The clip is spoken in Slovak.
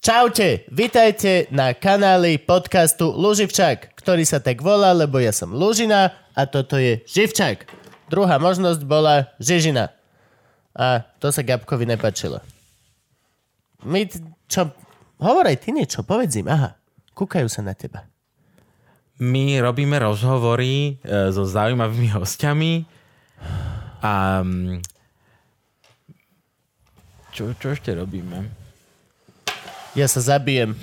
Čaute, vitajte na kanáli podcastu Luživčák, ktorý sa tak volá, lebo ja som Lužina a toto je Živčák. Druhá možnosť bola Žižina. A to sa Gabkovi nepačilo. My, čo, hovor aj ty niečo, povedz im, aha, kúkajú sa na teba. My robíme rozhovory e, so zaujímavými hostiami a mm, čo, čo ešte robíme? Ja sa zabijem.